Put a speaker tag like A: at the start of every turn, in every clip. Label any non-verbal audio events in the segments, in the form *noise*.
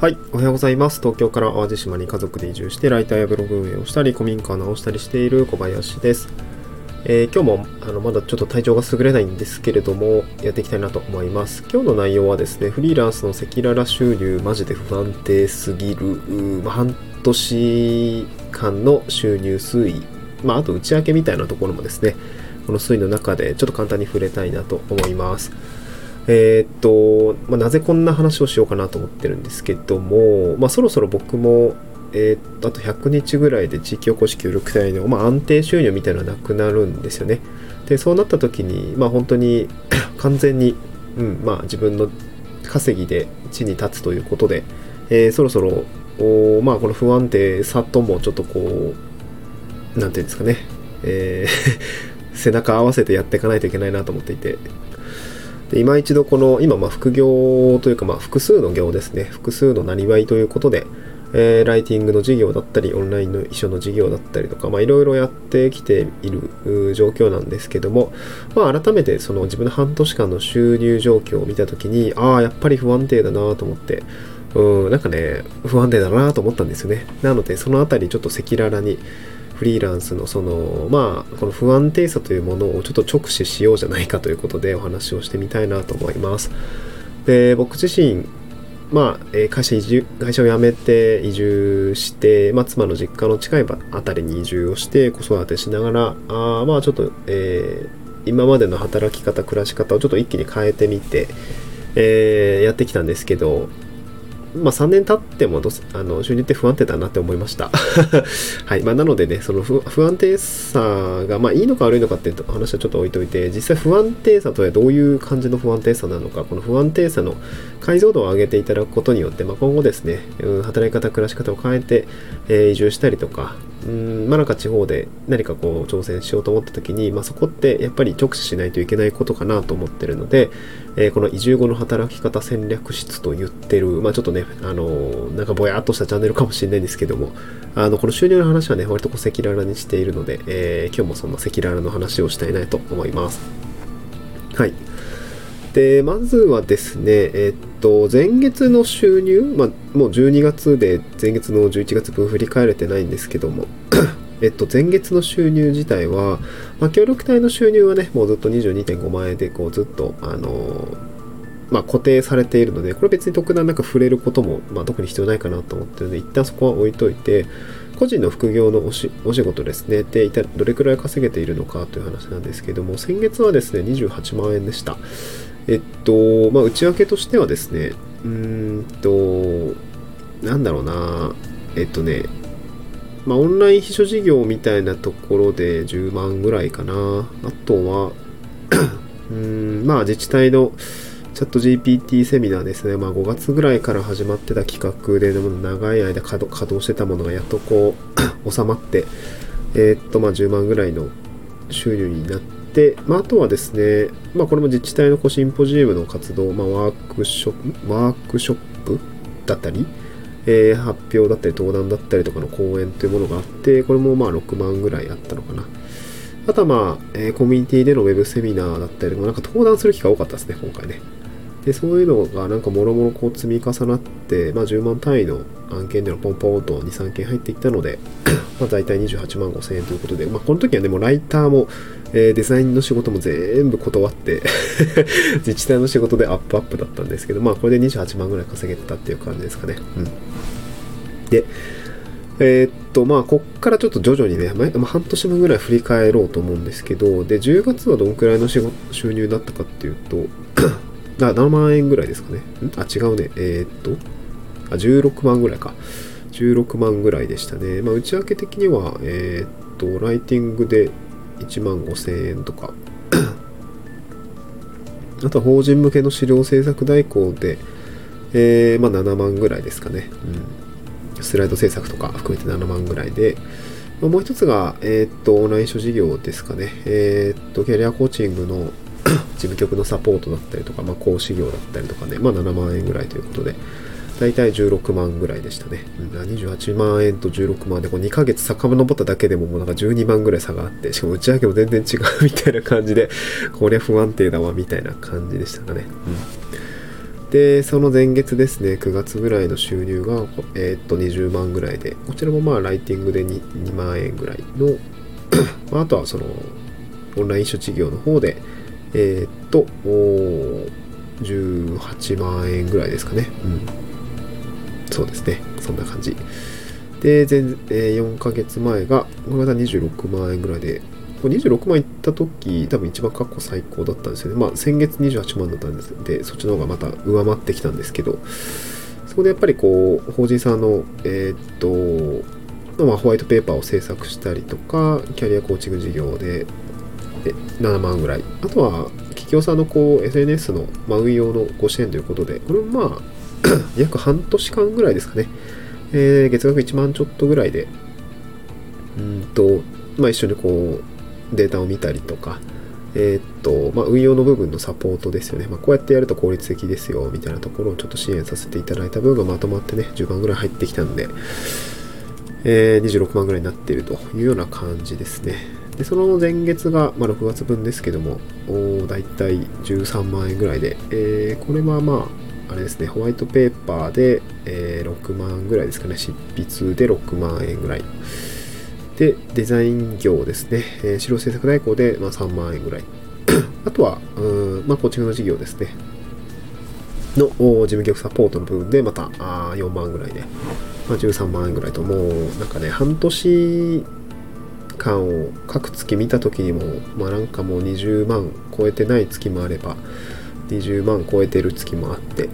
A: はい、おはようございます。東京から淡路島に家族で移住して、ライターやブログ運営をしたり、古民家を直したりしている小林です。えー今日もあのまだちょっと体調が優れないんですけれども、やっていきたいなと思います。今日の内容はですね、フリーランスの赤裸々収入、マジで不安定すぎる、まあ、半年間の収入推移、まあ、あと内訳みたいなところもですね、この推移の中でちょっと簡単に触れたいなと思います。えーっと、まあ、なぜこんな話をしようかなと思ってるんですけども、まあ、そろそろ僕も、えーっと、あと100日ぐらいで地域おこし協力隊の、まあ、安定収入みたいなのがなくなるんですよね。で、そうなった時に、まあ、本当に *coughs* 完全に、うん、まあ、自分の稼ぎで地に立つということで、えーそろそろ、おまあ、この不安定さともちょっとこう、なんていうんですかね、えー *laughs* 背中合わせてやっていかないといけないなと思っていて、で今一度この今ま副業というかま複数の業ですね。複数のなりわいということで、えーライティングの事業だったりオンラインの一緒の事業だったりとかいろいろやってきている状況なんですけども、まあ、改めてその自分の半年間の収入状況を見た時にああやっぱり不安定だなと思ってうんなんかね不安定だなと思ったんですよね。なのでそのあたりちょっと赤裸々にフリーランスのそのまあこの不安定さというものをちょっと直視しようじゃないかということでお話をしてみたいなと思います。で僕自身まあ、え会社移住会社を辞めて移住して、まあ、妻の実家の近いあたりに移住をして子育てしながらあまあちょっと、えー今までの働き方暮らし方をちょっと一気に変えてみて、えーやってきたんですけどまあ、3年経ってもどうあの収入って不安定だなって思いました。*laughs* はい。まあ、なのでね、その不不安定さが、まあ、いいのか悪いのかっていう話はちょっと置いといて、実際不安定さとはどういう感じの不安定さなのか、この不安定さの解像度を上げていただくことによって、まあ、今後ですね、うん働き方、暮らし方を変えて、えー移住したりとか、うんまあ、なんか地方で何かこう挑戦しようと思った時に、まあ、そこってやっぱり直視しないといけないことかなと思ってるので、えーこの移住後の働き方戦略室と言ってる、まあ、ちょっとね、あのーなんかぼやっとしたチャンネルかもしれないんですけども、あの、この収入の話はね、割とこう赤裸々にしているので、えー今日もそんな赤裸々の話をしたいなと思います。はい。で、まずはですね、えっと、前月の収入、まあ、もう12月で前月の11月分振り返れてないんですけども、*coughs* えっと、前月の収入自体は、まあ、協力隊の収入はね、もうずっと22.5万円で、ずっと、あのーまあ、固定されているので、これ別に特段なんか触れることも、まあ、特に必要ないかなと思ってるので、一旦そこは置いといて、個人の副業のお仕事ですね。で、一体どれくらい稼げているのかという話なんですけども、先月はですね、28万円でした。えっと、まあ、内訳としてはですね、うーんと、なんだろうな、えっとね、まあ、オンライン秘書事業みたいなところで10万ぐらいかな。あとは、*coughs* うん、まあ、自治体のチャット GPT セミナーですね。まあ、5月ぐらいから始まってた企画で、でも長い間稼働稼働してたものがやっとこう、*coughs* 収まって、えーっと、まあ、10万ぐらいの収入になって、でまあ、あとはですね、まあ、これも自治体のこうシンポジウムの活動、まあ、ワークショップ、ワークショップだったり、えー発表だったり登壇だったりとかの講演というものがあって、これもまあ6万ぐらいあったのかな。あとはまあ、えーコミュニティでのウェブセミナーだったりとか、なんか登壇する機会多かったですね、今回ね。で、そういうのがなんかもろもろこう積み重なって、まあ10万単位の案件でのポンポンと2、3件入っていったので、*coughs* まあ大体28万5千円ということで、まあこの時はでもライターも、えーデザインの仕事も全部断って、*laughs* 自治体の仕事でアップアップだったんですけど、まあこれで28万ぐらい稼げてたっていう感じですかね。うん。で、えーっと、まあ、こっからちょっと徐々にね、まあ半年分ぐらい振り返ろうと思うんですけど、で、10月はどんくらいの仕事収入だったかっていうと、あ、7万円ぐらいですかね。んあ、違うね。えーっと、あ、16万ぐらいか。16万ぐらいでしたね。まあ、内訳的には、えーっと、ライティングで1万5千円とか、*clears throat* あとは法人向けの資料制作代行で、えーまあ、7万ぐらいですかね。うん。スライド制作とか含めて7万ぐらいで、まもう一つが、えーっと、オンライン諸事業ですかね。えーっと、キャリアコーチングの事務局のサポートだったりとか、まあ、講師業だったりとかね、まあ、7万円ぐらいということで、大体16万ぐらいでしたね。うん、28万円と16万で、こう2ヶ月遡っただけでももうなんか12万ぐらい差があって、しかも内訳も全然違うみたいな感じで、*laughs* こりゃ不安定だわみたいな感じでしたかね。うんで、その前月ですね、9月ぐらいの収入が、えー、っと、20万ぐらいで、こちらもまあ、ライティングで 2, 2万円ぐらいの、*clears throat* あとはその、オンライン書事業の方で、えー、っと、18万円ぐらいですかね。うん。そうですね。そんな感じ。で、前、えー、4ヶ月前が、これまた26万円ぐらいで、これ26万いった時、多分一番過去最高だったんですよね。まあ、先月28万だったんですで、そっちの方がまた上回ってきたんですけど、そこでやっぱりこう、法人さんの、えー、っと、まあ、ホワイトペーパーを制作したりとか、キャリアコーチング事業でで7万ぐらい。あとは、企業さんのこう SNS の、ま運用のご支援ということで、これもまあ、*coughs* 約半年間ぐらいですかね。えー、月額1万ちょっとぐらいで、うんと、まあ一緒にこう、データを見たりとか、え、っと、まあ、運用の部分のサポートですよね。まあ、こうやってやると効率的ですよ、みたいなところをちょっと支援させていただいた分がまとまってね、10万ぐらい入ってきたんで、えー、26万ぐらいになっているというような感じですね。で、その前月が、まあ、6月分ですけども、おだいたい13万円ぐらいで、えー、これはまあ、あれですね、ホワイトペーパーで、えー、6万ぐらいですかね、執筆で6万円ぐらい。で、デザイン業ですね。えー、資料制作代行で、まあ、3万円ぐらい。*coughs* あとは、うんまあ、コーチングの事業ですね。の事務局サポートの部分でまたあ4万ぐらいで、まあ、13万円ぐらいともうなんかね半年間を各月見た時にもまあなんかもう20万超えてない月もあれば20万超えてる月もあって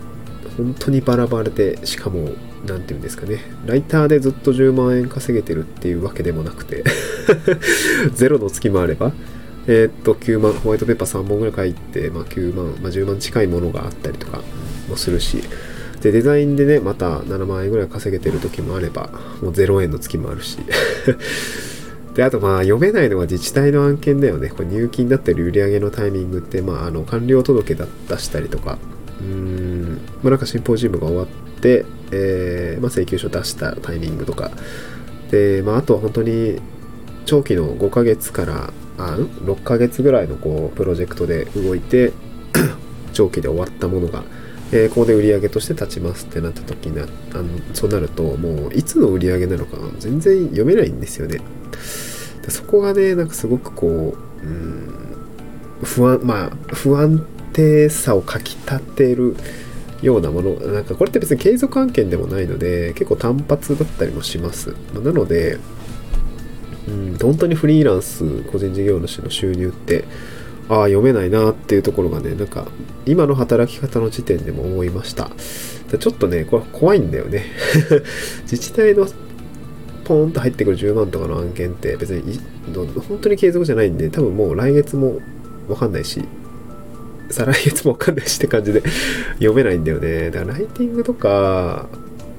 A: 本当にバラバラでしかも何て言うんですかね。ライターでずっと10万円稼げてるっていうわけでもなくて *laughs* ゼロの月もあればえー、っと9万ホワイトペーパー3本ぐらい書いて、まあ、9万、まあ、10万近いものがあったりとかもするしでデザインでねまた7万円ぐらい稼げてる時もあればもう0円の月もあるしであとまあ読めないのは自治体の案件だよね。これ入金だったり売り上げのタイミングってまああの完了届だ出したりとか。うーん。まあなんかシンポジウムが終わってえー、まあ、請求書出したタイミングとか。で、まあ、あとは本当に長期の5ヶ月からあ6ヶ月ぐらいのこうプロジェクトで動いて *coughs* 長期で終わったものが、えー、ここで売り上げとして立ちますってなった時にあのそうなるともういつの売り上げなのか全然読めないんですよね。でそこがねなんかすごくこう、うん、不安まあ不安定さをかきたてるようなもの。なんかこれって別に継続案件でもないので結構単発だったりもします、まなのでうん本当にフリーランス個人事業主の収入ってああ読めないなっていうところがねなんか今の働き方の時点でも思いました。ちょっとねこれ怖いんだよね。*laughs* 自治体のポーンと入ってくる10万とかの案件って別に本当に継続じゃないんで多分もう来月もわかんないし再来月もわかんないしって感じで *laughs* 読めないんだよね。だからライティングとか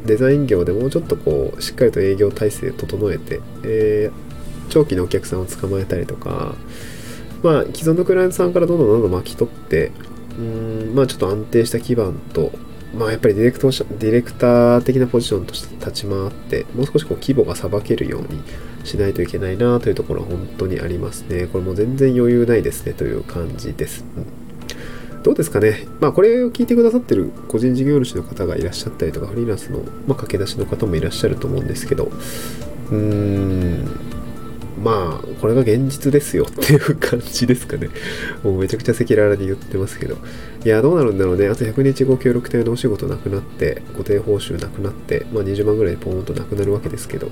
A: デザイン業でもうちょっとこうしっかりと営業体制整えて、えー、長期のお客さんを捕まえたりとか、まあ既存のクライアントさんからどんどんどんどん巻き取って、うん、まあちょっと安定した基盤と、まあやっぱりディレクトディレクター的なポジションとして立ち回って、もう少しこう規模がさばけるようにしないといけないなというところは本当にありますね。これも全然余裕ないですねという感じです。うんどうですかね。まあ、これを聞いてくださってる個人事業主の方がいらっしゃったりとか、フリーランスの、まあ、駆け出しの方もいらっしゃると思うんですけど、うーん、まあ、これが現実ですよっていう感じですかね。もうめちゃくちゃ赤裸々に言ってますけど。いや、どうなるんだろうね。あと100日後協力隊のお仕事なくなって、固定報酬なくなって、まあ20万ぐらいポーンとなくなるわけですけど、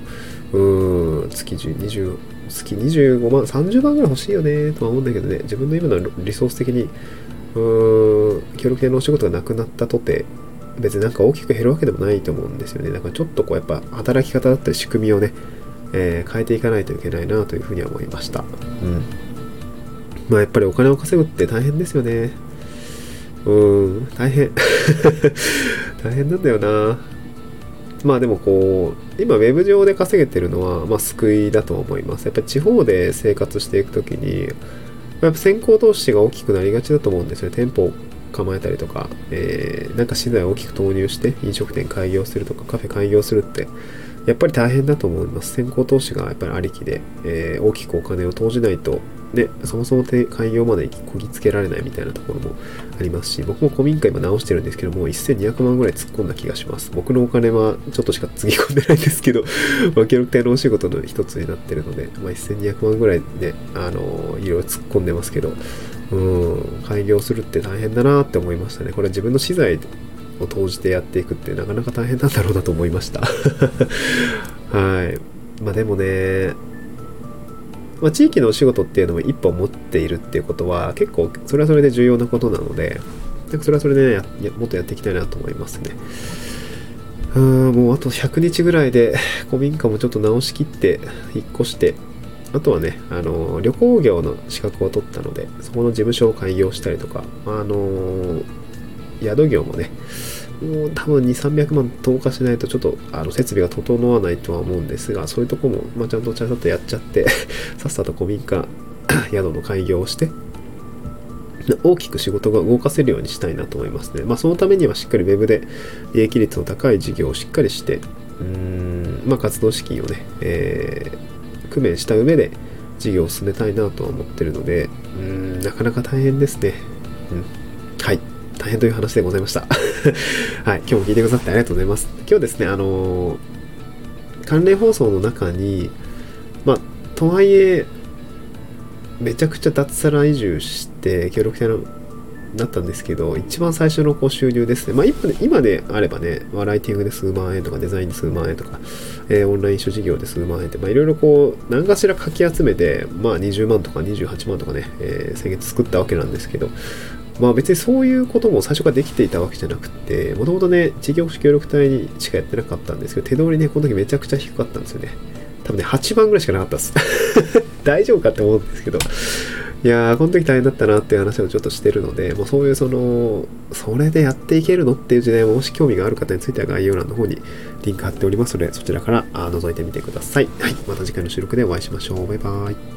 A: うーん、月10、20、月25万、30万ぐらい欲しいよね、とは思うんだけどね。自分の今のリソース的にうーん、協力系のお仕事がなくなったとて、別になんか大きく減るわけでもないと思うんですよね。だからちょっとこうやっぱ働き方だったり仕組みをね、えー、変えていかないといけないなというふうには思いました。うん。まあやっぱりお金を稼ぐって大変ですよね。うん、大変。*laughs* 大変なんだよな。まあでもこう、今ウェブ上で稼げてるのは、まあ救いだと思います。やっぱり地方で生活していくときに、やっぱ先行投資が大きくなりがちだと思うんですよね。店舗を構えたりとか、えー、なんか資材を大きく投入して飲食店開業するとかカフェ開業するって、やっぱり大変だと思います。先行投資がやっぱりありきで、えー、大きくお金を投じないとね、そもそも開業までこぎつけられないみたいなところもありますし、僕も古民家今直してるんですけども、1200万ぐらい突っ込んだ気がします。僕のお金はちょっとしかつぎ込んでないんですけど、*laughs* まあ、協力隊のお仕事の一つになってるので、まあ、1200万ぐらいね、あの、いろいろ突っ込んでますけど、うん、開業するって大変だなって思いましたね。これ自分の資材を投じてやっていくってなかなか大変なんだろうなと思いました。*laughs* はい。まあでもね、まあ、地域のお仕事っていうのも一本持っているっていうことは結構それはそれで重要なことなのでなんか、それはそれでね、もっとやっていきたいなと思いますね。うん、もうあと100日ぐらいで *laughs* 古民家もちょっと直しきって引っ越して、あとはね、あの、旅行業の資格を取ったので、そこの事務所を開業したりとか、あの、宿業もね、もう多分2、300万投下しないとちょっとあの設備が整わないとは思うんですが、そういうとこも、まあ、ちゃんとちゃんとやっちゃって *laughs* さっさと古民家 *laughs* 宿の開業をして、大きく仕事が動かせるようにしたいなと思いますね。まあ、そのためにはしっかり Web で利益率の高い事業をしっかりして、うーん、まあ、活動資金をね、えー、工面した上で事業を進めたいなとは思ってるので、うん、なかなか大変ですね。うん。大変という話でございました。*laughs* はい。今日も聞いてくださってありがとうございます。今日ですね、あのー、関連放送の中に、まあ、とはいえ、めちゃくちゃ脱サラ移住して協力隊のなったんですけど、一番最初のこう収入ですね。まあ今で今であればね、まあ、ライティングで数万円とかデザインで数万円とか、えー、オンライン書事業で数万円って、まあいろいろこう、何かしらかき集めて、まあ20万とか28万とかね、えー、先月作ったわけなんですけど、まあ別にそういうことも最初からできていたわけじゃなくて、もともとね、地域保守協力隊にしかやってなかったんですけど、手取りね、この時めちゃくちゃ低かったんですよね。多分ね、8番ぐらいしかなかったです。*laughs* 大丈夫かって思うんですけど、いやー、この時大変だったなっていう話をちょっとしてるので、もうそういうその、それでやっていけるのっていう時代ももし興味がある方については概要欄の方にリンク貼っておりますので、そちらから覗いてみてください。はい、また次回の収録でお会いしましょう。バイバーイ。